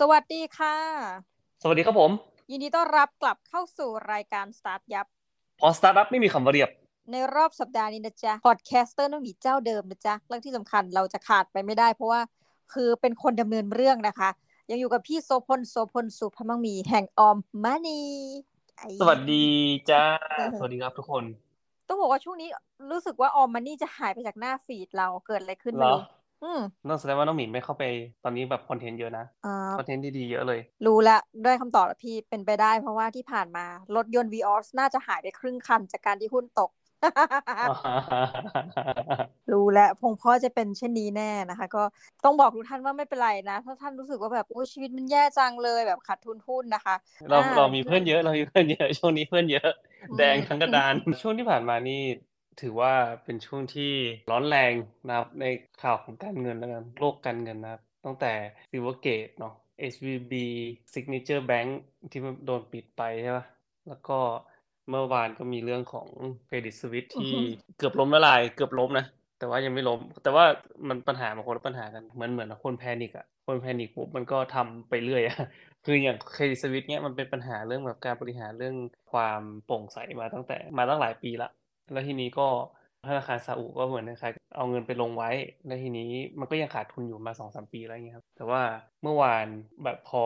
สวัสดีค่ะ สวัสดีครับผม ยินดีต้อนรับกลับเข้าสู่รายการ StartYup เพราะสตาร์ทอัพไม่มีคำว่าเรียบ ในรอบสัปดาห์นี้นะจ๊ะ podcaster ต้องมีเจ้าเดิมนะจ๊ะเรื่องที่สำคัญเราจะขาดไปไม่ได้ เพราะว่าคือเป็นคนดำเนินเรื่องนะคะ ยังอยู่กับพี่โสภณโสภณ ศุภมั่งมีแห่ง aomMONEY สวัสดีจ้า สวัสดีครับทุกคน ต้องบอกว่าช่วงนี้รู้สึกว่า aomMONEY จะหายไปจากหน้า feed เราเกิดอะไรขึ้นเหรไม่รู้อืม นั่นแสดงว่าน้องหมินไม่เข้าไปตอนนี้แบบคอนเทนต์เยอะนะอ่าคอนเทนต์ดีๆเยอะเลย รู้ละด้วยคำตอบแล้วพี่เป็นไปได้เพราะว่าที่ผ่านมารถยนต์ v ีออสน่าจะหายไปครึ่งคันจากการที่หุ้นตก รู้แล้วพงพ่อจะเป็นเช่นนี้แน่นะคะ ก็ต้องบอกทุกท่านว่าไม่เป็นไรนะ ถ้าท่านรู้สึกว่าแบบโอ้ชีวิตมันแย่จังเลยแบบขาดทุนหุ้นนะคะ เราอ่าเรามีเพื่อนเยอะเรามีเพื่อนเยอะช่วงนี้เพื่อนเยอะอืมแดงทั้งกระดานช่วงที่ผ่านมานี่ ถือว่าเป็นช่วงที่ร้อนแรงนะครับ ในข่าวของการเงินแล้วกันโลกการเงินนะครับ ตั้งแต่ Silvergate เนาะ SVB Signature Bank ที่มันโดนปิดไปใช่ปะแล้วก็เมื่อวานก็มีเรื่องของ Credit Suisse ที่เกือบล้มละลาย เกือบล้มนะ แต่ว่ายังไม่ล้ม แต่ว่ามันปัญหามันคนละปัญหากันเหมือนเหมือนคนแพนิคอะคนแพนิคปุ๊บมันก็ทำไปเรื่อยอะคืออย่างเครดิตสวิตเนี้ยมันเป็นปัญหาเรื่องแบบการบริหารเรื่องความโปร่งใสมาตั้งแต่มาตั้งหลายปีละ แล้วทีนี้ก็ธนาคารซาอุก็เหมือนคล้ายๆเอาเงินไปลงไว้ แล้วทีนี้มันก็ยังขาดทุนอยู่มาสองสามปีแล้วเงี้ยครับ แต่ว่าเมื่อวานแบบพอ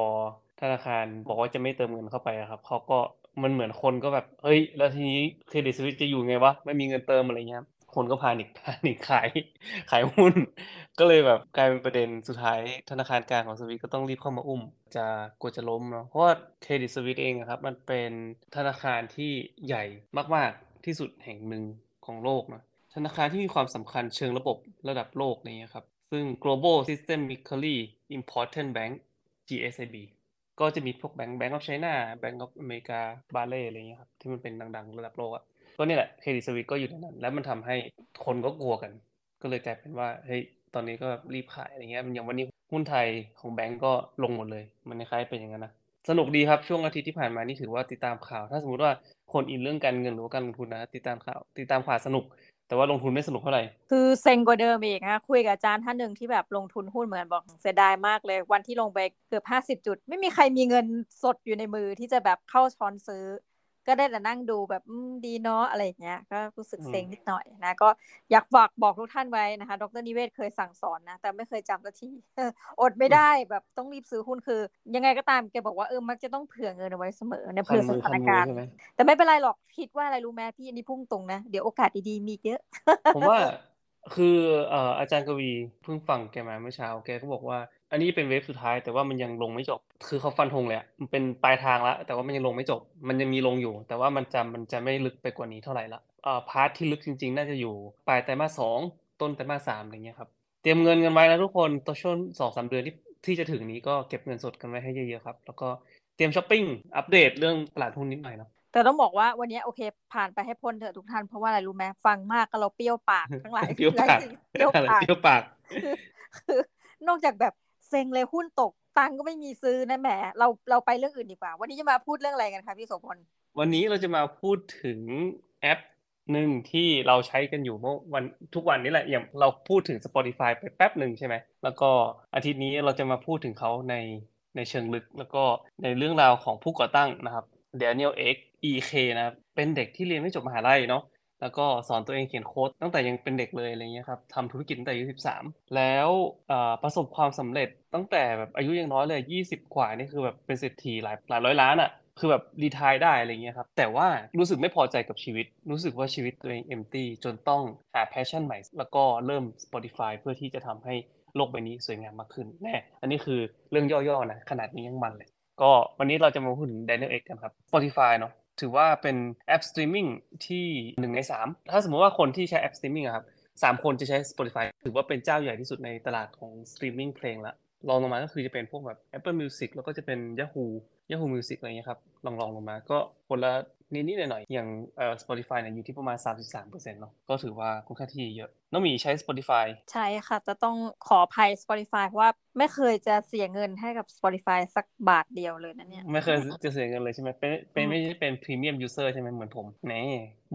ธนาคารบอกว่าจะไม่เติมเงินเข้าไปครับเขาก็มันเหมือนคนก็แบบเฮ้ย แล้วทีนี้เครดิตสวิตจะอยู่ไงวะ ไม่มีเงินเติมอะไรเงี้ยคนก็พานิคพานิคขายขายหุ้น ก็เลยแบบกลายเป็นประเด็นสุดท้ายธนาคารกลางของสวิตก็ต้องรีบเข้ามาอุ้ม จะกลัวจะล้มเนาะเพราะว่าเครดิตสวิตเองครับ มันเป็นธนาคารที่ใหญ่มากๆ ที่สุดแห่งหนึ่งของโลกนะธนาคารที่มีความสำคัญเชิงระบบระดับโลกอะไรเงี้ครับ ซึ่ง global systemically important bank GSIB ก็จะมีพวกแบงก์ Bank of China Bank of America บาเล่อะไรเงี้ยครับที่มันเป็นดัง ๆ ระดับโลกอะก็เนี่ยแหละเครดิตสวิตก็อยู่ในนั้น แล้วมันทำให้คนก็กลัวกัน ก็เลยกลายเป็นว่าเฮ้ยตอนนี้ก็รีบขายอะไรเงี้ยอย่างวันนี้หุ้นไทยของแบงก์ก็ลงหมดเลย มันคล้ายๆเป็นอย่างนั้นนะสนุกดีครับช่วงอาทิตย์ที่ผ่านมานี่ถือว่าติดตามข่าว ถ้าสมมติว่า คนอินเรื่องการเงินหรือว่าการลงทุนนะ ติดตามข่าวติดตามข่าวสนุก แต่ว่าลงทุนไม่สนุกเท่าไหร่คือเซ็งกว่าเดิมอีกนะคุยกับอาจารย์ท่านหนึ่งที่แบบลงทุนหุ้นเหมือนบอกเสียดายมากเลย วันที่ลงไปเกือบห้าสิบจุด ไม่มีใครมีเงินสดอยู่ในมือที่จะแบบเข้าช้อนซื้อ ก็ได้แต่นั่งดูแบบอืมดีเนาะอะไรอย่างเงี้ย ก็รู้สึกอืมเซ็งนิดหน่อยนะ ก็อยากฝากบอกทุกท่านไว้นะคะ ดร.นิเวศน์เคยสั่งสอนนะ แต่ไม่เคยจำสักทีอดไม่ได้แบบต้องรีบซื้อหุ้นคือ ยังไงก็ตามแกบอกว่าเออมักจะต้องเผื่อเงินเอาไว้เสมอในสถานการณ์ใช่ไหมแต่ไม่เป็นไรหรอกคิดว่าอะไรรู้ไหมพี่อันนี้พุ่งตรงนะ เดี๋ยวโอกาสดีๆมีเยอะ ผมว่าคือเอ่ออาจารย์กวีเพิ่งฟังแกมาเมื่อเช้า แกก็บอกว่า อันนี้เป็น wave สุดท้ายแต่ว่ามันยังลงไม่จบ คือเขาฟันธงเลยอะมันเป็นปลายทางแล้วแต่ว่ามันยังลงไม่จบ มันยังมีลงอยู่ แต่ว่ามันจะมันจะไม่ลึกไปกว่านี้เท่าไหร่ละเอ่อ part ที่ลึกจริง ๆ น่าจะอยู่ปลายไตรมาสสองต้นไตรมาสสามอะไรเงี้ยครับเตรียมเงินกันไว้นะทุกคนต่อช่วงสองสามเดือนที่ที่จะถึงนี้ก็เก็บเงินสดกันไว้ให้เยอะๆครับ แล้วก็เตรียมช้อปปิ้งอัปเดตเรื่องตลาดหุ้นนิดหน่อยเนาะแต่ต้องบอกว่าวันนี้โอเคผ่านไปให้พ้นเถอะทุกท่านเพราะว่าอะไรรู้ไหมฟังมากก็เราเปรี้ยวปากทั้งหลายเปรี้ยวหลายปากสิ่งเปรี้ยวอะไรปากเปรี้ยวปากคือคือนอกจากแบบ เซ็งเลยหุ้นตกตังก็ไม่มีซื้อนะแหมเราเราไปเรื่องอื่นดีกว่า วันนี้จะมาพูดเรื่องอะไรกันคะพี่โสพลวันนี้เราจะมาพูดถึงแอปหนึ่งที่เราใช้กันอยู่เมื่อวันทุกวันนี้แหละอย่างเราพูดถึง Spotify ไปแป๊บหนึ่งใช่ไหมแล้วก็อาทิตย์นี้เราจะมาพูดถึงเขาในในเชิงลึก แล้วก็ในเรื่องราวของผู้ก่อตั้งนะครับ Daniel Ek EK นะครับเป็นเด็กที่เรียนไม่จบมหาลัยเนาะ แล้วก็สอนตัวเองเขียนโค้ดตั้งแต่ยังเป็นเด็กเลยอะไรเงี้ยครับทำธุรกิจตั้งแต่อายุ 13 แล้วประสบความสำเร็จตั้งแต่แบบอายุยังน้อยเลย 20 กว่านี่คือแบบเป็นเศรษฐีหลายหลายร้อยล้านอะ่ะคือแบบ retire ได้อะไรเงี้ยครับแต่ว่ารู้สึกไม่พอใจกับชีวิต รู้สึกว่าชีวิตตัวเอง empty จนต้องหา passion ใหม่ แล้วก็เริ่ม Spotify เพื่อที่จะทำให้โลกใบนี้สวยงามมากขึ้นแน่อันนี้คือเรื่องย่อๆนะขนาดนี้ยังมันเลย ก็วันนี้เราจะมาพูดถึง Daniel Ek กันครับ Spotify เนาะ ถือว่าเป็นแอปสตรีมมิ่งที่หนึ่งในสามถ้าสมมติว่าคนที่ใช้แอปสตรีมมิ่งครับสามคนจะใช้ Spotify ถือว่าเป็นเจ้าใหญ่ที่สุดในตลาดของสตรีมมิ่งเพลงละลองลงมาก็คือจะเป็นพวกแบบ Apple Music แล้วก็จะเป็น Yahoo Yahoo Music อะไรเงี้ยครับลองลองลงมาก็คนละ นิดๆหน่อยๆอย่างเอ่อ Spotify เนี่ยอยู่ที่ประมาณ 33%เนาะก็ถือว่าค่อนข้างที่เยอะ น้องหมีใช้ Spotify ใช่ค่ะ จะต้องขออภัย Spotify เพราะว่าไม่เคยจะเสียเงินให้กับ Spotify สักบาทเดียวเลยนะเนี่ย ไม่เคยจะเสียเงินเลยใช่ไหมเป็นเป็นอืมไม่ใช่เป็น Premium User ใช่ไหมเหมือนผมแหน่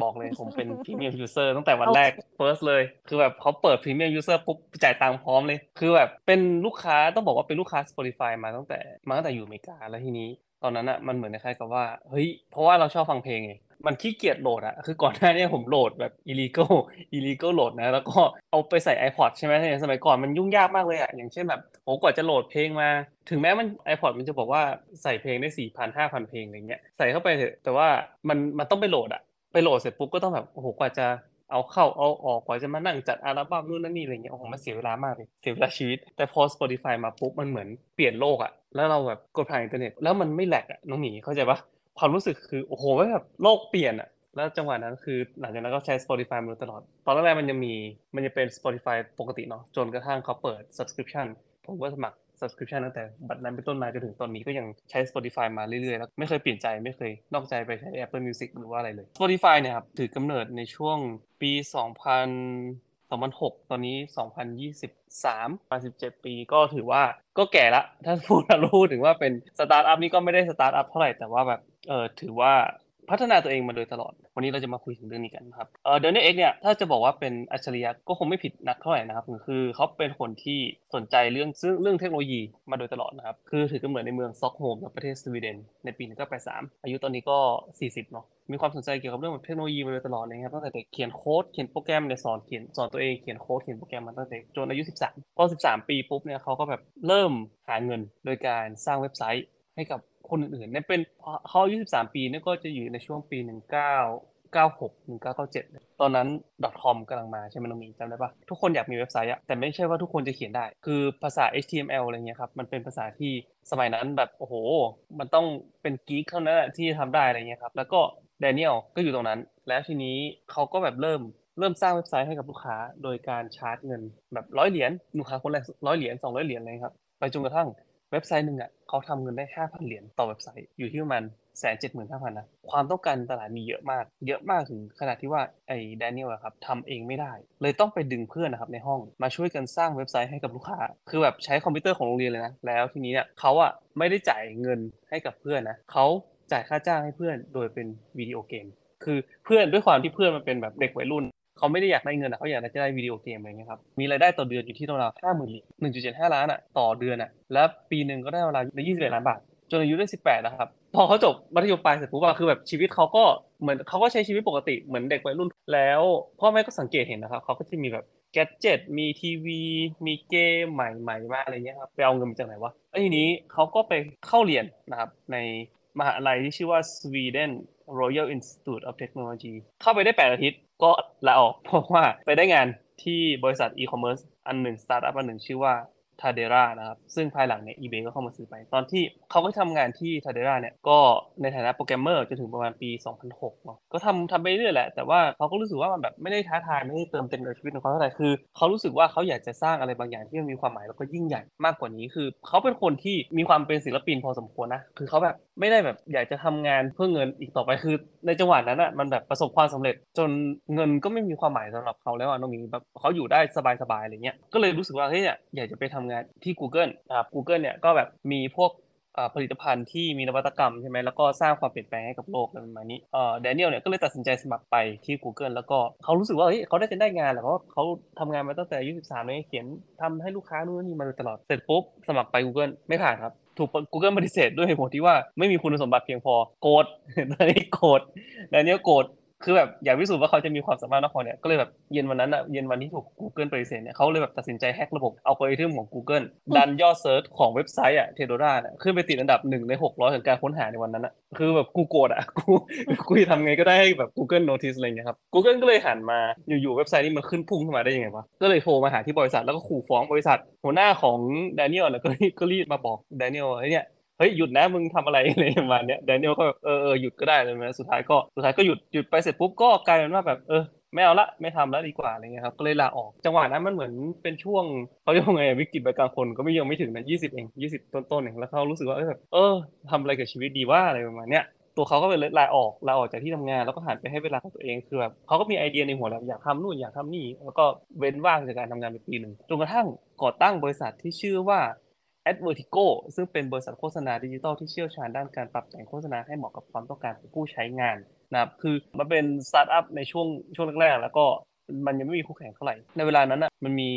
บอกเลยผมเป็น Premium User ตั้งแต่วันแรก First เลย คือแบบเขาเปิด Premium User ปุ๊บจ่ายตังค์พร้อมเลย คือแบบเป็นลูกค้าต้องบอกว่าเป็นลูกค้า Spotify มาตั้งแต่มาตั้งแต่อยู่อเมริกาแล้วทีนี้ ตอนนั้นอะมันเหมือนคล้ายกับว่าเฮ้ยเพราะว่าเราชอบฟังเพลงไงมันขี้เกียจโหลดอะคือก่อนหน้านี้ผมโหลดแบบ illegal illegal โหลดนะ แล้วก็เอาไปใส่ iPod ใช่ไหมในสมัยก่อนมันยุ่งยากมากเลยอะอย่างเช่นแบบโหกว่าจะโหลดเพลงมา ถึงแม้มัน iPod มันจะบอกว่าใส่เพลงได้สี่พันห้าพันเพลงอะไรเงี้ยใส่เข้าไปเถอะแต่ว่ามันมันต้องไปโหลดอะไปโหลดเสร็จปุ๊บก็ต้องแบบโอ้โหกว่าจะ เอาเข้าเอาออกกว่าจะมานั่งจัดอัลบั้มนู่นนั่นนี่อะไรเงี้ยโอ้โหมันเสียเวลามากเลยเสียเวลาชีวิต แต่พอ Spotify มาปุ๊บมันเหมือนเปลี่ยนโลกอะแล้วเราแบบกดผ่านอินเทอร์เน็ตแล้วมันไม่แหลกอะน้องหมีเข้าใจปะความรู้สึกคือโอ้โหแบบโลกเปลี่ยนอะแล้วจังหวะนั้นคือหลังจากนั้นก็ใช้ Spotify มาตลอด ตอนแรกมันยังมีมันจะเป็น Spotify ปกติเนาะจนกระทั่งเขาเปิด subscription ผมก็สมัคร subscription ตั้งแต่บัดนั้นเป็นต้นมาจนถึงตอนนี้ก็ยังใช้ Spotify มาเรื่อยๆ แล้วไม่เคยเปลี่ยนใจไม่เคยนอกใจไปใช้ Apple Music หรือว่าอะไรเลย Spotify เนี่ยครับถือกำเนิดในช่วงปี 2000 2006 ตอนนี้ 2023 17 ปี ก็ถือว่าก็แก่ละ ถ้าพูดรู้ถึงว่าเป็นสตาร์ทอัพนี่ก็ไม่ได้สตาร์ทอัพเท่าไหร่ แต่ว่าแบบ เออถือว่า พัฒนาตัวเองมาโดยตลอด วันนี้เราจะมาคุยถึงเรื่องนี้กันครับเออ Daniel Ek เนี่ยถ้าจะบอกว่าเป็นอัจฉริยะก็คงไม่ผิดนักเท่าไหร่นะครับคือเขาเป็นคนที่สนใจเรื่องซึ่งเรื่องเทคโนโลยีมาโดยตลอดนะครับคือถือกำเนิดในเมืองสตอกโฮล์มประเทศสวีเดน ในปี 1983 อายุตอนนี้ก็ 40 เนาะมีความสนใจเกี่ยวกับเรื่องเทคโนโลยีมาโดยตลอดเลยครับตั้งแต่เด็กเขียนโค้ดเขียนโปรแกรมเนี่ยสอนเขียนสอนตัวเองเขียนโค้ดเขียนโปรแกรมมาตั้งแต่เด็กจนอายุ 13พอ13 ปีปุ๊บเนี่ยเขาก็แบบเริ่มหาเงินโดยการสร้างเว็บไซต์ให้กับ คนอื่นๆเนี่ยเป็นเขาอายุ13 ปีเนี่ยก็จะอยู่ในช่วงปี 1996 1997 ตอนนั้น .com กำลังมาใช่ไหมน้องมีจำได้ปะทุกคนอยากมีเว็บไซต์อะแต่ไม่ใช่ว่าทุกคนจะเขียนได้ คือภาษา HTML อะไรเงี้ยครับมันเป็นภาษาที่สมัยนั้นแบบโอ้โห มันต้องเป็นกีกเท่านั้นอะที่จะทำได้อะไรเงี้ยครับแล้วก็แดเนียลก็อยู่ตรงนั้น แล้วทีนี้เขาก็แบบเริ่มเริ่มสร้างเว็บไซต์ให้กับลูกค้า โดยการชาร์จเงินแบบร้อยเหรียญลูกค้าคนแรกร้อยเหรียญสองร้อยเหรียญเลยครับไปจนกระทั่ง เว็บไซต์หนึ่งอะเขาทำเงินได้ห้าพันเหรียญต่อเว็บไซต์อยู่ที่ประมาณแสนเจ็ดหมื่นห้าพันนะความต้องการตลาดมีเยอะมาก เยอะมากถึงขนาดที่ว่าไอ้แดเนียลอะครับทำเองไม่ได้ เลยต้องไปดึงเพื่อนนะครับในห้องมาช่วยกันสร้างเว็บไซต์ให้กับลูกค้า คือแบบใช้คอมพิวเตอร์ของโรงเรียนเลยนะ แล้วทีนี้เนี่ยเขาอะไม่ได้จ่ายเงินให้กับเพื่อนนะเขาจ่ายค่าจ้างให้เพื่อนโดยเป็นวิดีโอเกม คือเพื่อนด้วยความที่เพื่อนมันเป็นแบบเด็กวัยรุ่น เขาไม่ได้อยากได้เงินอะเขาอยากจะได้วิดีโอเกมอะไรเงี้ยครับ มีรายได้ต่อเดือนอยู่ที่ราวๆห้าหมื่นเหรียญหนึ่งจุดเจ็ดห้าล้านอะต่อเดือนอะแล้วปีหนึ่งก็ได้ราวๆยี่สิบเอ็ดล้านบาทจนอายุได้สิบแปดนะครับ พอเขาจบมัธยมปลายเสร็จปุ๊บอะคือแบบชีวิตเขาก็เหมือนเขาก็ใช้ชีวิตปกติเหมือนเด็กวัยรุ่น แล้วพ่อแม่ก็สังเกตเห็นนะครับเขาก็จะมีแบบ gadget มีทีวี มีเกมใหม่ๆมาอะไรเงี้ยครับไปเอาเงินมาจากไหนวะแล้วทีนี้เขาก็ไปเข้าเรียนนะครับในมหาลัยที่ชื่อว่า Sweden Royal Institute of Technology เข้าไปได้ 8 อาทิตย์ ก็ลาออกเพราะว่าไปได้งานที่บริษัทอีคอมเมิร์ซอันหนึ่งสตาร์ทอัพอันหนึ่งชื่อว่า ทาเดรานะครับ ซึ่งภายหลังเนี่ย eBay ก็เข้ามาซื้อไป ตอนที่เขาก็ทำงานที่ทาเดราเนี่ย ก็ในฐานะโปรแกรมเมอร์จนถึงประมาณปี 2006เนาะก็ทำทำไปเรื่อยแหละ แต่ว่าเขาก็รู้สึกว่ามันแบบไม่ได้ท้าทายไม่ได้เติมเต็มในชีวิตของเขาเท่าไหร่คือเขารู้สึกว่าเขาอยากจะสร้างอะไรบางอย่างที่มันมีความหมายแล้วก็ยิ่งใหญ่มากกว่านี้คือเขาเป็นคนที่มีความเป็นศิลปินพอสมควรนะคือเขาแบบไม่ได้แบบอยากจะทำงานเพื่อเงินอีกต่อไปคือ ในจังหวะนั้นอะมันแบบประสบความสำเร็จจนเงินก็ไม่มีความหมายสำหรับเขาแล้วอะน้องหมีแบบเขาอยู่ได้สบายๆอะไรเงี้ยก็เลยรู้สึกว่าเฮ้ยอยากจะไปทำงานที่ Google นะครับ Google เนี่ยก็แบบมีพวกผลิตภัณฑ์ที่มีนวัตกรรมใช่ไหมแล้วก็สร้างความเปลี่ยนแปลงให้กับโลกประมาณนี้เอ่อแดเนียลเนี่ยก็เลยตัดสินใจสมัครไปที่ Google แล้วก็เขารู้สึกว่าเฮ้ยเขาได้จะได้งานแหละเพราะเขาทำงานมาตั้งแต่อายุ13เลยเขียนทำให้ลูกค้านู่นนี่มาโดยตลอดเสร็จปุ๊บสมัครไป Google ไม่ผ่านครับถูก Google ปฏิเสธด้วยเหตุผลที่ว่าไม่มีคุณสมบัติเพียงพอโกรธตอนนี้โกรธแดเนียลโกรธ คือแบบอยากพิสูจน์ว่าเขาจะมีความสามารถมากพอเนี่ยก็เลยแบบเย็นวันนั้นอะเย็นวันที่ถูก Google ปฏิเสธเนี่ยเขาเลยแบบตัดสินใจแฮกระบบอัลกอริทึมของ Google ดันยอด search ของเว็บไซต์อะ Tradera เนี่ยขึ้นไปติดอันดับหนึ่งในหกร้อยของการค้นหาในวันนั้นอะคือแบบกูโกรธอะกูกูจะทำไงก็ได้ให้แบบ Google notice อะไรเงี้ยครับ Google ก็เลยหันมาอยู่ๆเว็บไซต์นี้มันขึ้นพุ่งขึ้นมาได้ยังไงวะก็เลยโทรมาหาที่บริษัทแล้วก็ขู่ฟ้องบริษัทหัวหน้าของแดเนียลเนี่ยก็รีบก็รีบมาบอกแดเนียลว่าเนี่ย เฮ้ยหยุดนะมึงทำอะไรอะไรประมาณเนี้ยแดเนียลก็เออเออหยุดก็ได้เลยนะสุดท้ายก็สุดท้ายก็หยุดหยุดไปเสร็จปุ๊บก็กลายเป็นว่าแบบเออไม่เอาละไม่ทำแล้วดีกว่าอะไรเงี้ยครับก็เลยลาออกจังหวะนั้นมันเหมือนเป็นช่วงเขาเรียกว่าไงวิกฤตใบกลางคนก็ไม่ยังไม่ถึงนะยี่สิบเองยี่สิบต้นๆเองแล้วเขารู้สึกว่าเออแบบเออทำอะไรกับชีวิตดีว่าอะไรประมาณเนี้ยตัวเขาก็เป็นลาออกลาออกจากที่ทำงานแล้วก็หันไปให้เวลาของตัวเองคือแบบเขาก็มีไอเดียในหัวแล้วอยากทำนู่นอยากทำนี่แล้วก็เว้นว่างจากการทำงานไปปีหนึ่งจนกระทั่งก่อตั้งบริษัทที่ชื่อว่า Advertigo ซึ่งเป็นบริษัทโฆษณาดิจิทัลที่เชี่ยวชาญด้านการปรับแต่งโฆษณาให้เหมาะกับความต้องการของผู้ใช้งานนะครับคือมันเป็นสตาร์ทอัพในช่วงช่วงแรกๆแล้วก็มันยังไม่มีคู่แข่งเท่าไหร่ ในเวลานั้นอะมันมี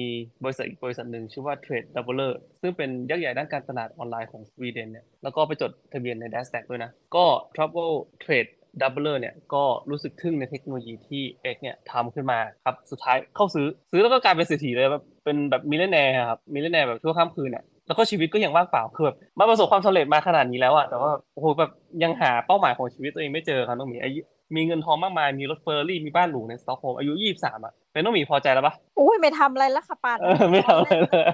บริษัทอีกบริษัทหนึ่งชื่อว่า Trade Doubler ซึ่งเป็นยักษ์ใหญ่ด้านการตลาดออนไลน์ของสวีเดนเนี่ยแล้วก็ไปจดทะเบียนใน NASDAQ ด้วยนะ ก็ Trouble Trade Doubler เนี่ยก็รู้สึกทึ่งในเทคโนโลยีที่เอ็กเนี่ยทำขึ้นมาครับ สุดท้ายเข้าซื้อ ซื้อแล้วก็กลายเป็นเศรษฐีเลยแบบเป็นแบบ millionaire ครับ millionaire แบบชั่วข้ามคืนเนี่ย แล้วก็ชีวิตก็ยังว่างเปล่าคือแบบมาประสบความสำเร็จมาขนาดนี้แล้วอะแต่ว่าโอ้โหแบบยังหาเป้าหมายของชีวิตตัวเองไม่เจอครับน้องหมีอายุมีเงินทองมากมายมีรถเฟอร์รารี่มีบ้านหรูในสตอกโฮล์มอายุยี่สิบสามอะเป็นน้องหมีพอใจแล้วปะอุ้ยไม่ทำอะไรแล้วค่ะปานเออไม่ทำอะไรเลย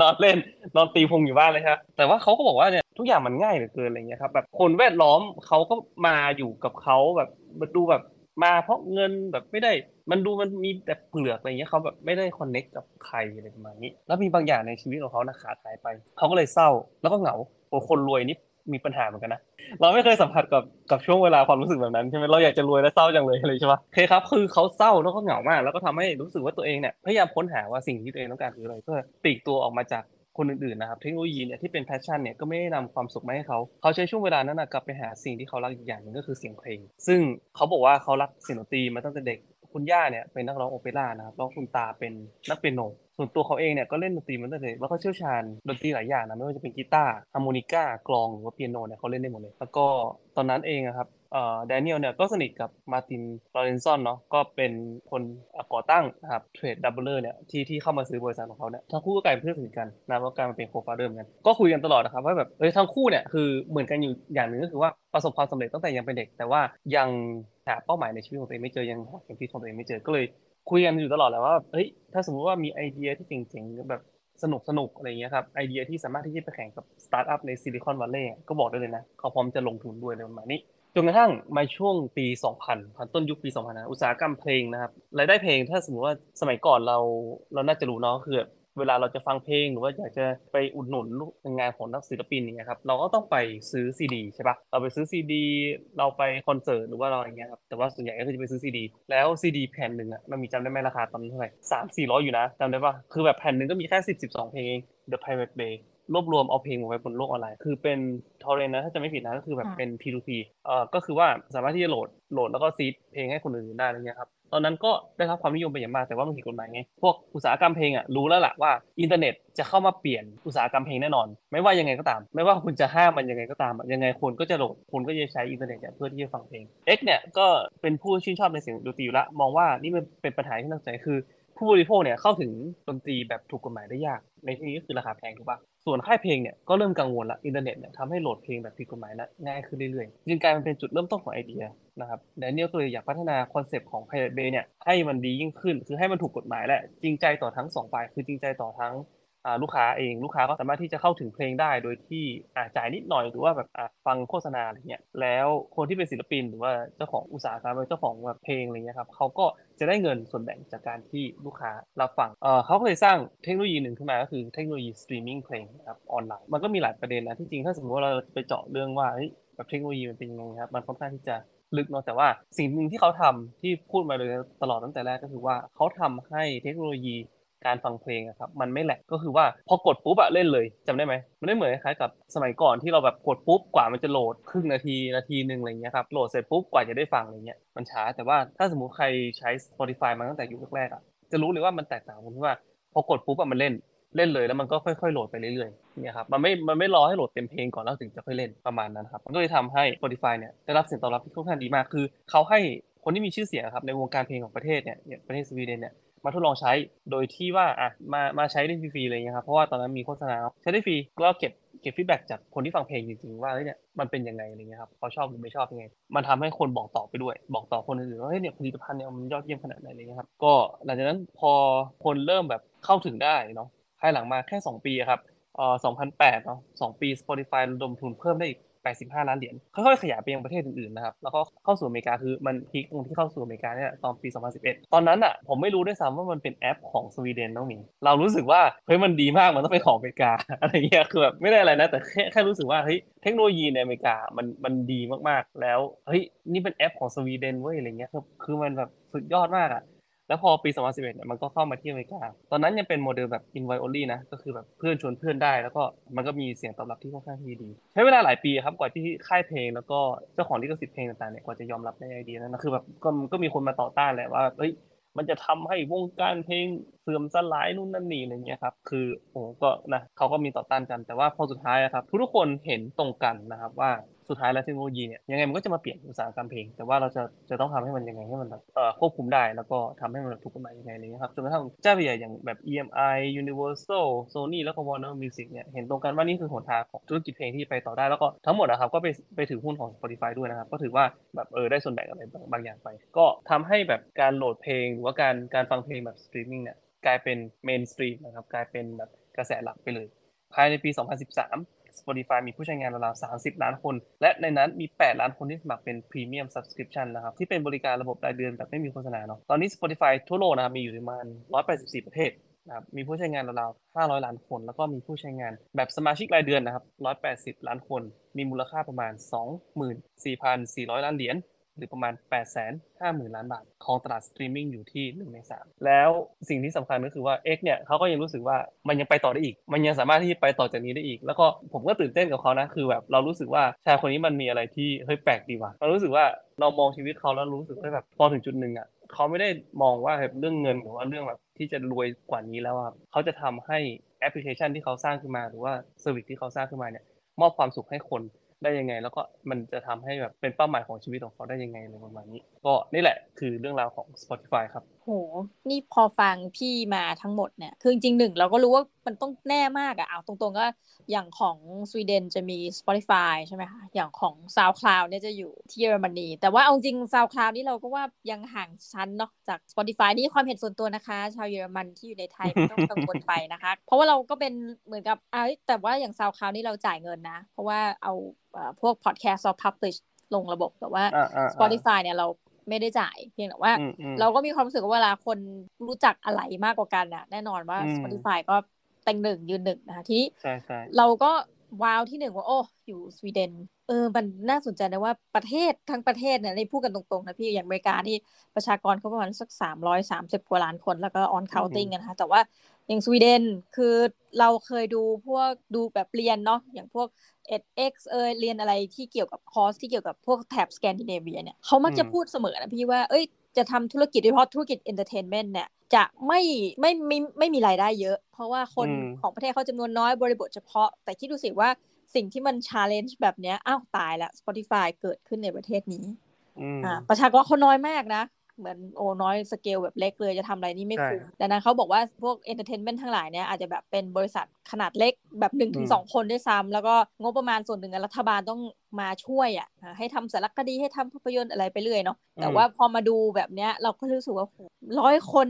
นอนเล่นนอนตีพุงอยู่บ้านเลยครับแต่ว่าเขาก็บอกว่าเนี่ยทุกอย่างมันง่ายเหลือเกินอะไรเงี้ยครับแบบคนแวดล้อมเขาก็มาอยู่กับเขาแบบมันดูแบบมาเพราะเงินแบบไม่ได้ มันดูมันมีแต่เปลือกอะไรเงี้ยเขาแบบไม่ได้ connect กับใครอะไรประมาณนี้ แล้วมีบางอย่างในชีวิตของเขานะขาดหายไป เขาก็เลยเศร้าแล้วก็เหงาโอ้คนรวยนี่มีปัญหาเหมือนกันนะ เราไม่เคยสัมผัสกับกับช่วงเวลาความรู้สึกแบบนั้นใช่ไหมเราอยากจะรวยและเศร้าจังเลยเลยใช่ปะโอเคครับ คือเขาเศร้าแล้วก็เหงามาก แล้วก็ทำให้รู้สึกว่าตัวเองเนี่ยพยายามค้นหาว่าสิ่งที่ตัวเองต้องการคืออะไรเพื่อปลีกตัวออกมาจากคนอื่นๆนะครับเทคโนโลยีเนี่ยที่เป็น passion เนี่ยก็ไม่ได้นำความสุขมาให้เขา เขาใช้ช่วงเวลานั้นนะกลับไปหาสิ่งที่เขารักอีกอย่างหนึ่งก็คือเสียงเพลง ซึ่งเขาบอกว่าเขารักเสียงดนตรีมาตั้งแต่เด็ก คุณย่าเนี่ยเป็นนักร้องโอเปร่านะครับแล้วคุณตาเป็นนักเปียโน ส่วนตัวเขาเองเนี่ยก็เล่นดนตรีมาตั้งแต่เด็กแล้วก็เชี่ยวชาญดนตรีหลายอย่างนะไม่ว่าจะเป็นกีตาร์ฮาร์โมนิก้ากลองหรือว่าเปียโนเนี่ยเขาเล่นได้หมดเลยแล้วก็ตอนนั้นเองอะครับเอ่อแดเนียลเนี่ยก็สนิทกับ Martin Lorentzon เนาะก็เป็นคนก่อตั้งนะครับ Trade Doubler เนี่ยที่ที่เข้ามาซื้อบริษัทของเขาเนี่ยทั้งคู่ก็กลายเป็นเพื่อนสนิทกันนะแล้วกลายมาเป็น co-founder เหมือนกันก็คุยกันตลอดนะครับว่าแบบเออทั้งคู่เนี่ยคือเหมือนกันอยู่อย่างหนึ่งก็คือว่าประสบความสำเร็จตั้งแต่ยังเป็นเด็ก แต่ว่ายัง หาเป้าหมายในชีวิตของตัวเองไม่เจอยังหาเข็มทิศของตัวเองไม่เจอก็เลย คุยกันอยู่ตลอดแหละว่าเฮ้ยถ้าสมมติว่ามีไอเดียที่เจ๋งๆแบบสนุกสนุกอะไรเงี้ยครับไอเดียที่สามารถที่จะไปแข่งกับสตาร์ทอัพในซิลิคอนวัลเลย์ก็บอกได้เลยนะ เขาพร้อมจะลงทุนด้วยในประมาณนี้จนกระทั่งมาช่วงปี 2000พันต้นยุคปี 2000นะอุตสาหกรรมเพลงนะครับรายได้เพลงถ้าสมมติว่าสมัยก่อนเราเราน่าจะรู้เนาะคือ เวลาเราจะฟังเพลงหรือว่าอยากจะไปอุดหนุนงานของนักศิลปินเนี่ยครับเราก็ต้องไปซื้อซีดีใช่ปะเราไปซื้อซีดี เราไปคอนเสิร์ตหรือว่าเราอย่างเงี้ยครับแต่ว่าส่วนใหญ่ก็คือจะไปซื้อซีดี แล้วซีดีแผ่นหนึ่งอะมันมีจำได้ไหมราคาตอนเท่าไหร่สามสี่ร้อยอยู่นะจำได้ปะคือแบบแผ่นหนึ่งก็มีแค่สิบสิบสองเพลงเอง The Pirate Bay รวบรวมเอาเพลงมาไว้บนโลกออนไลน์ คือเป็น torrent นะถ้าจะไม่ผิดนะก็คือแบบเป็น P2P เอ่อก็คือว่าสามารถที่จะโหลดโหลดแล้วก็ seed เพลงให้คนอื่นได้อะไรเงี้ยครับตอนนั้นก็ได้รับความนิยมเป็นอย่างมากแต่ว่ามันผิดกฎหมายไงพวกอุตสาหกรรมเพลงอะรู้แล้วล่ะว่าอินเทอร์เน็ตจะเข้ามาเปลี่ยนอุตสาหกรรมเพลงแน่นอน ไม่ว่ายังไงก็ตาม ไม่ว่าคุณจะห้ามมันยังไงก็ตามอะยังไงคนก็จะโหลดคนก็จะใช้อินเทอร์เน็ตเนี่ยเพื่อที่จะฟังเพลง X เนี่ยก็เป็นผู้ชื่นชอบในเสียงดนตรีอยู่ละมองว่านี่มันเป็นปัญหาที่น่าสนใจคือ ผู้บริโภคเนี่ยเข้าถึงดนตรีแบบถูกกฎหมายได้ยาก ในที่นี้ก็คือราคาแพงถูกปะส่วนค่ายเพลงเนี่ยก็เริ่มกังวลละอินเทอร์เน็ตเนี่ยทำให้โหลดเพลงแบบผิดกฎหมายนะง่ายขึ้นเรื่อยๆจึงกลายมาเป็นจุดเริ่มต้นของไอเดียนะครับแดเนียลก็เลยอยากพัฒนาคอนเซปต์ของ Pirate Bay เนี่ยให้มันดียิ่งขึ้น คือให้มันถูกกฎหมายแหละจริงใจต่อทั้งสองฝ่ายคือจริงใจต่อทั้ง ลูกค้าเองลูกค้าก็สามารถที่จะเข้าถึงเพลงได้ โดยที่อ่จ่ายนิดหน่อยหรือว่าแบบฟังโฆษณาอะไรเงี้ยแล้วคนที่เป็นศิลปินหรือว่าเจ้าของอุตสาหกรรมเจ้าของแบบเพลงอะไรเงี้ยครับเขาก็จะได้เงินส่วนแบ่งจากการที่ลูกค้ารับฟังเขาก็เลยสร้างเทคโนโลยีหนึ่งขึ้นมาก็คือเทคโนโลยีสตรีมมิ่งเพลงครับออนไลน์มันก็มีหลายประเด็นนะที่จริงถ้าสมมติว่าเราไปเจาะเรื่องว่าเฮ้ยแบบเทคโนโลยีมันเป็นยังไงครับมันค่อนข้างที่จะลึกเนาะแต่ว่าสิ่งหนึ่งที่เขาทำที่พูดมาเลยตลอดตั้งแต่แรกก็คือว่าเขาทำให้เทคโนโลยี การฟังเพลงอะครับมันไม่แหลกก็คือว่าพอกดปุ๊บอะเล่นเลยจำได้ไหมมันไม่เหมือนคล้ายกับสมัยก่อนที่เราแบบกดปุ๊บกว่ามันจะโหลดครึ่งนาทีนาทีหนึ่งอะไรเงี้ยครับโหลดเสร็จปุ๊บกว่าจะได้ฟังอะไรเงี้ยมันช้าแต่ว่าถ้าสมมุติใครใช้ Spotify มาตั้งแต่ยุคแรกๆอะจะรู้เลยว่ามันแตกต่างตรงที่ว่าพอกดปุ๊บอะมันเล่นเล่นเลยแล้วมันก็ค่อยๆโหลดไปเรื่อยๆเนี่ยครับมันไม่มันไม่รอให้โหลดเต็มเพลงก่อนแล้วถึงจะค่อยเล่นประมาณนั้นครับมันก็เลยทำให้ Spotify เนี่ยได้รับเสียงตอบรับที่ค่อนข้างดีมากคือเขาให้คนที่มีชื่อเสียงครับในวงการเพลงของประเทศเนี่ยประเทศสวีเดนเนี่ย มาทดลองใช้ โดยที่ว่าอะมามาใช้ได้ฟรีๆเลยนะครับเพราะว่าตอนนั้นมีโฆษณาใช้ได้ฟรีก็เก็บเก็บฟีดแบ็จากคนที่ฟังเพลงจริงๆว่าเฮ้ยเนี่ยมันเป็นยังไงอะไรเงี้ยครับเขาชอบหรือไม่ชอบยังไง มันทำให้คนบอกต่อไปด้วย บอกต่อคนอื่นว่าเฮ้ยเนี่ยผลิตภัณฑ์เนี่ยมันยอดเยี่ยมขนาดไหนอะไรเงี้ยครับก็หลังจากนั้นพอคนเริ่มแบบเข้าถึงได้เนาะภายหลังมาแค่ 2 ปีครับเอ่อ2008เนาะ2ปี Spotify ระดมทุนเพิ่มได้อีก 85 ล้านเหรียญค่อยๆขยายไปยังประเทศอื่นๆนะครับแล้วก็เข้าสู่อเมริกาคือมันพีคตรงที่เข้าสู่อเมริกาเนี่ยตอนปี 2011 ตอนนั้นอะผมไม่รู้ด้วยซ้ำว่ามันเป็นแอปของสวีเดนน้องหมี เรารู้สึกว่าเฮ้ยมันดีมากมันต้องเป็นของอเมริกาอะไรเงี้ยคือแบบไม่ได้อะไรนะแต่แค่แค่รู้สึกว่าเฮ้ยเทคโนโลยีในอเมริกามันมันดีมากๆแล้วเฮ้ยนี่เป็นแอปของสวีเดนเว้ยอะไรเงี้ยคือคือมันแบบสุดยอดมากอะ แล้วพอปี 2011เนี่ยมันก็เข้ามาที่อเมริกา ตอนนั้นยังเป็นโมเดลแบบ invite only นะ ก็คือแบบเพื่อนชวนเพื่อนได้ แล้วก็มันก็มีเสียงตอบรับที่ค่อนข้างที่ดี ใช้เวลาหลายปีครับ กว่าที่ค่ายเพลง แล้วก็เจ้าของลิขสิทธิ์เพลงต่างๆเนี่ยกว่าจะยอมรับในไอเดียนั้นนะคือแบบก็ก็มีคนมาต่อต้านแหละว่า เอ้ย มันจะทำให้วงการเพลงเสื่อมสลายนู่นนั่นนี่อะไรเงี้ยครับ คือโอ้ก็นะเขาก็มีต่อต้านกันแต่ว่าพอสุดท้ายครับทุกคนเห็นตรงกันนะครับว่าสุดท้ายแล้วเทคโนโลยีเนี่ยยังไงมันก็จะมาเปลี่ยนอุตสาหกรรมเพลง แต่ว่าเราจะจะต้องทำให้มันยังไงให้มันแบบเอ่อควบคุมได้แล้วก็ทำให้มันถูกกฎหมายยังไงอะไรเงี้ยครับจนกระทั่งเจ้าใหญ่อย่างแบบ EMI Universal Sony แล้วก็ Warner Music เนี่ยเห็นตรงกันว่านี่คือหนทางของธุรกิจเพลงที่ไปต่อได้แล้วก็ทั้งหมดนะครับก็ไปไปถือหุ้นของ Spotify ด้วยนะครับ ก็ถือว่าแบบเออได้ส่วนแบ่งอะไรบางอย่างไป ก็ทำให้แบบการโหลดเพลงหรือว่าการการฟังเพลงแบบสตรีมมิ่งเนี่ยกลายเป็น mainstream นะครับกลายเป็นแบบกระแสหลักไปเลย ภายในปี 2013 Spotify มีผู้ใช้งานราวๆ30 ล้านคน และในนั้นมี 8 ล้านคนที่สมัครเป็น Premium Subscription นะครับที่เป็นบริการระบบรายเดือนแบบไม่มีโฆษณาเนาะตอนนี้ Spotify ทั่วโลกนะครับมีอยู่ประมาณ 184 ประเทศนะครับมีผู้ใช้งานราวๆ500 ล้านคน แล้วก็มีผู้ใช้งานแบบสมาชิกรายเดือนนะครับ180 ล้านคน มีมูลค่าประมาณ 24,400 ล้านเหรียญ หรือประมาณ 8 5 0 0 0 0 ล้านบาท ของตลาดสตรีมมิ่งอยู่ที่1ใน3แล้วสิ่งที่สำคัญก็คือว่า X เนี่ยเขาก็ยังรู้สึกว่ามันยังไปต่อได้อีก มันยังสามารถที่จะไปต่อจากนี้ได้อีก แล้วก็ผมก็ตื่นเต้นกับเขานะ คือแบบเรารู้สึกว่าชายคนนี้มันมีอะไรที่เฮ้ยแปลกดีว่ะเรารู้สึกว่าเรามองชีวิตเขาแล้วรู้สึกว่าแบบพอถึงจุดหนึ่งอะเขาไม่ได้มองว่าแบบเรื่องเงินหรือว่าเรื่องแบบที่จะรวยกว่านี้แล้วครับเขาจะทำให้แอปพลิเคชันที่เขาสร้างขึ้นมาหรือว่า service ที่เขาสร้างขึ้นมาเนี่ยมอบความสุขให้คน ได้ยังไง แล้วก็มันจะทำให้แบบเป็นเป้าหมายของชีวิตของเขาได้ยังไงอะไรประมาณนี้ ก็นี่แหละคือเรื่องราวของ Spotify ครับโห นี่พอฟังพี่มาทั้งหมดเนี่ย คือจริงๆหนึ่งเราก็รู้ว่ามันต้องแน่มากอะเอาตรงๆก็อย่างของสวีเดนจะมี Spotify ใช่ไหมคะ อย่างของ SoundCloud เนี่ยจะอยู่ที่เยอรมนี แต่ว่าเอาจริง SoundCloud นี่เราก็ว่ายังห่างชั้นเนาะจาก Spotify นี่ความเห็นส่วนตัวนะคะ ชาวเยอรมันที่อยู่ในไทยไม่ต้องกังวลไปนะคะ เพราะว่าเราก็เป็นเหมือนกับอ่าแต่ว่าอย่าง SoundCloud นี่เราจ่ายเงินนะ เพราะว่าเอาพวก podcast เรา publish ลงระบบแต่ว่า Spotify เนี่ยเรา ไม่ได้จ่าย เพียงแต่ว่า เราก็มีความรู้สึกว่าเวลาคนรู้จักอะไรมากกว่ากันน่ะแน่นอนว่า Spotify ก็เต็งหนึ่งยืนหนึ่งนะคะทีนี้เราก็ว้าวที่หนึ่งว่าโอ้อยู่สวีเดนเออมันน่าสนใจนะว่าประเทศทั้งประเทศเนี่ยในพูดกันตรงๆนะพี่อย่างอเมริกานี่ประชากรเขาประมาณสักสามร้อยสามสิบกว่าล้านคนแล้วก็ and counting กันนะคะแต่ว่าอย่างสวีเดนคือเราเคยดูพวกดูแบบเรียนเนาะอย่างพวก edX เออเรียนอะไรที่เกี่ยวกับคอร์สที่เกี่ยวกับพวกแถบสแกนดิเนเวียเนี่ยเขามักจะพูดเสมอนะพี่ว่าเอ้ยจะทำธุรกิจโดยเฉพาะธุรกิจ entertainment เนี่ยจะไม่ไม่ไม่ไม่มีรายได้เยอะ เพราะว่าคนของประเทศเขาจำนวนน้อยบริบทเฉพาะ แต่คิดดูสิว่าสิ่งที่มัน challenge แบบเนี้ยอ้าวตายละ Spotify เกิดขึ้นในประเทศนี้อ่าประชากรเขาน้อยมากนะ เหมือนโอ้น้อยสเกลแบบเล็กเลยจะทำอะไรนี่ไม่คุ้มดังนั้นเขาบอกว่าพวก entertainment ทั้งหลายเนี่ยอาจจะแบบเป็นบริษัทขนาดเล็กแบบหนึ่งถึงสองคนด้วยซ้ำแล้วก็งบประมาณส่วนหนึ่งรัฐบาลต้องมาช่วยอะให้ทำสารคดีให้ทำภาพยนตร์อะไรไปเรื่อยเนาะแต่ว่าพอมาดูแบบเนี้ยเราก็รู้สึกว่าร้อยคน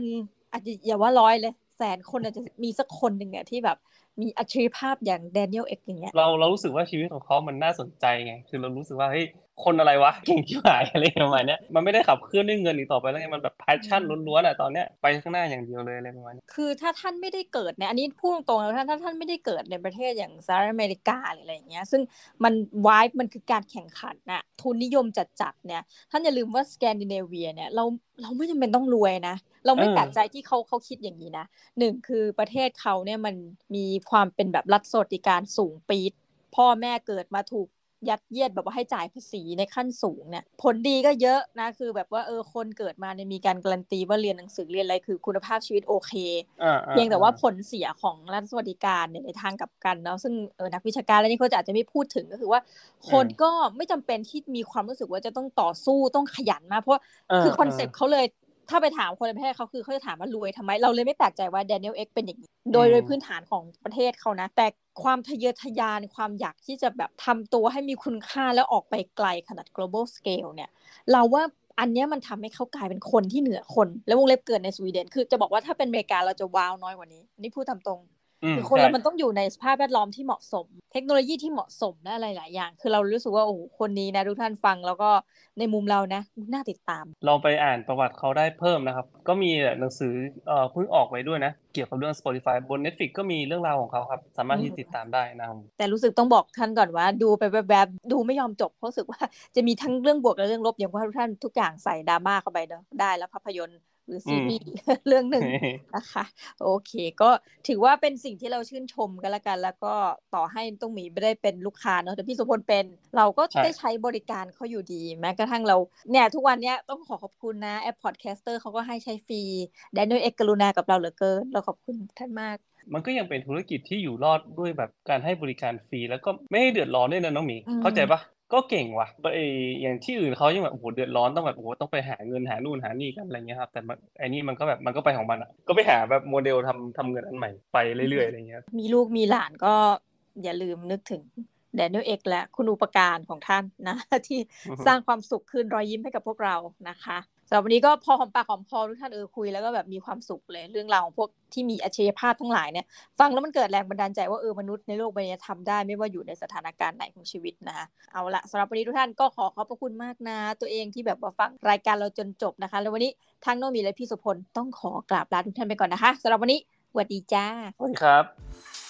อาจจะอย่าว่าร้อยเลยแสนคนอาจจะมีสักคนหนึ่งอะที่แบบมีอัจฉริยภาพอย่างแดเนียลเอ็กอย่างเงี้ยเราเรารู้สึกว่าชีวิตของเขามันน่าสนใจไง คือเรารู้สึกว่าเฮ้ย คนอะไรวะเก่งฉิบหายอะไรประมาณนี้มันไม่ได้ขับเคลื่อนด้วยเงินอีกต่อไปแล้วไงมันแบบ passion ล้วนๆอะตอนเนี้ยไปข้างหน้าอย่างเดียวเลยอะไรประมาณนี้คือถ้าท่านไม่ได้เกิดเนี่ยอันนี้พูดตรงๆแล้วถ้าท่านไม่ได้เกิดในประเทศอย่างสหรัฐอเมริกาหรืออะไรอย่างเงี้ยซึ่งมันวายมันคือการแข่งขันน่ะทุนนิยมจัดๆเนี่ยท่านอย่าลืมว่าสแกนดิเนเวียเนี่ยเราเราไม่จำเป็นต้องรวยนะเราไม่แปลกใจที่เขาเขาคิดอย่างนี้นะหนึ่งคือประเทศเขาเนี่ยมันมีความเป็นแบบรัฐสวัสดิการสูงปี๊ดพ่อแม่เกิดมาถูก ยัดเยียดแบบว่าให้จ่ายภาษีในขั้นสูงเนี่ยผลดีก็เยอะนะคือแบบว่าเออคนเกิดมาเนี่ยมีการการันตีว่าเรียนหนังสือเรียนอะไรคือคุณภาพชีวิตโอเค เพียงแต่ว่าผลเสียของรัฐสวัสดิการเนี่ยในทางกับกันเนาะซึ่งเออนักวิชาการแล้วนี่เขาจะอาจจะไม่พูดถึงก็คือว่า คนก็ไม่จำเป็นที่มีความรู้สึกว่าจะต้องต่อสู้ต้องขยันมากเพราะคือคอนเซ็ปต์เขาเลย ถ้าไปถามคนในประเทศเขาคือเขาจะถามว่ารวยทำไม เราเลยไม่แปลกใจว่าแดเนียลเอ็กเป็นอย่างนี้ โดยโดยพื้นฐานของประเทศเขานะ แต่ความทะเยอทะยานความอยากที่จะแบบทำตัวให้มีคุณค่าแล้วออกไปไกลขนาด global scale เนี่ย เราว่าอันนี้มันทำให้เขากลายเป็นคนที่เหนือคน แล้ววงเล็บเกิดในสวีเดน คือจะบอกว่าถ้าเป็นอเมริกาเราจะว้าวน้อยกว่านี้ นี่พูดตามตรง คือคนเรามันต้องอยู่ในสภาพแวดล้อมที่เหมาะสม เทคโนโลยีที่เหมาะสมและอะไรหลายอย่าง คือเรารู้สึกว่าโอ้คนนี้นะทุกท่านฟังแล้วก็ในมุมเรานะน่าติดตาม ลองไปอ่านประวัติเขาได้เพิ่มนะครับ ก็มีหนังสือเอ่อเพิ่งออกไว้ด้วยนะ เกี่ยวกับเรื่อง Spotify บน Netflix ก็มีเรื่องราวของเขาครับ สามารถที่ติดตามได้นะครับแต่รู้สึกต้องบอกท่านก่อนว่า ดูไปแบบๆดูไม่ยอมจบเพราะรู้สึกว่าจะมีทั้งเรื่องบวกและเรื่องลบอย่างว่าทุกท่านทุกอย่างใส่ดราม่าเข้าไปเนาะได้แล้วภาพยนตร์ หรือซีรีส์เรื่องหนึ่งนะคะ โอเค ก็ถือว่าเป็นสิ่งที่เราชื่นชมกันละกัน แล้วก็ต่อให้น้องหมีไม่ได้เป็นลูกค้าเนาะแต่พี่สุพลเป็น เราก็ได้ใช้บริการเขาอยู่ดี แม้กระทั่งเราเนี่ยทุกวันนี้ต้องขอขอบคุณนะแอป podcaster เขาก็ให้ใช้ฟรีแดนนี่เอกกรุณากับเราเหลือเกิน เราขอบคุณท่านมากมันก็ยังเป็นธุรกิจที่อยู่รอดด้วยแบบการให้บริการฟรีแล้วก็ไม่ให้เดือดร้อนด้วยนะน้องหมีเข้าใจปะ ก็เก่งว่ะไออย่างที่อื่นเขายังแบบโอ้โหเดือดร้อนต้องแบบโอ้โหต้องไปหาเงินหานู่นหานี่กันอะไรเงี้ยครับแต่ไอ้นี่มันก็แบบมันก็ไปของมันอะก็ไปหาแบบโมเดลทำทำเงินอันใหม่ไปเรื่อยๆอะไรเงี้ยมีลูกมีหลานก็อย่าลืมนึกถึงแดเนียลเอกและคุณอุปการของท่านนะ ที่สร้างความสุขคืนรอยยิ้มให้กับพวกเรานะคะ สำหรับวันนี้ก็พอหอมปากหอมคอทุกท่านเออคุยแล้วก็แบบมีความสุขเลยเรื่องราวของพวกที่มีอัจฉริยภาพทั้งหลายเนี่ยฟังแล้วมันเกิดแรงบันดาลใจว่าเออมนุษย์ในโลกใบนี้ทำได้ไม่ว่าอยู่ในสถานการณ์ไหนของชีวิตนะคะเอาละสำหรับวันนี้ทุกท่านก็ขอขอบพระคุณมากนะ ตัวเองที่แบบว่าฟังรายการเราจนจบนะคะ แล้ววันนี้ทั้งโนมีและพี่สุพลต้องขอกราบลาทุกท่านไปก่อนนะคะสำหรับวันนี้สวัสดีจ้าสวัสดีครับ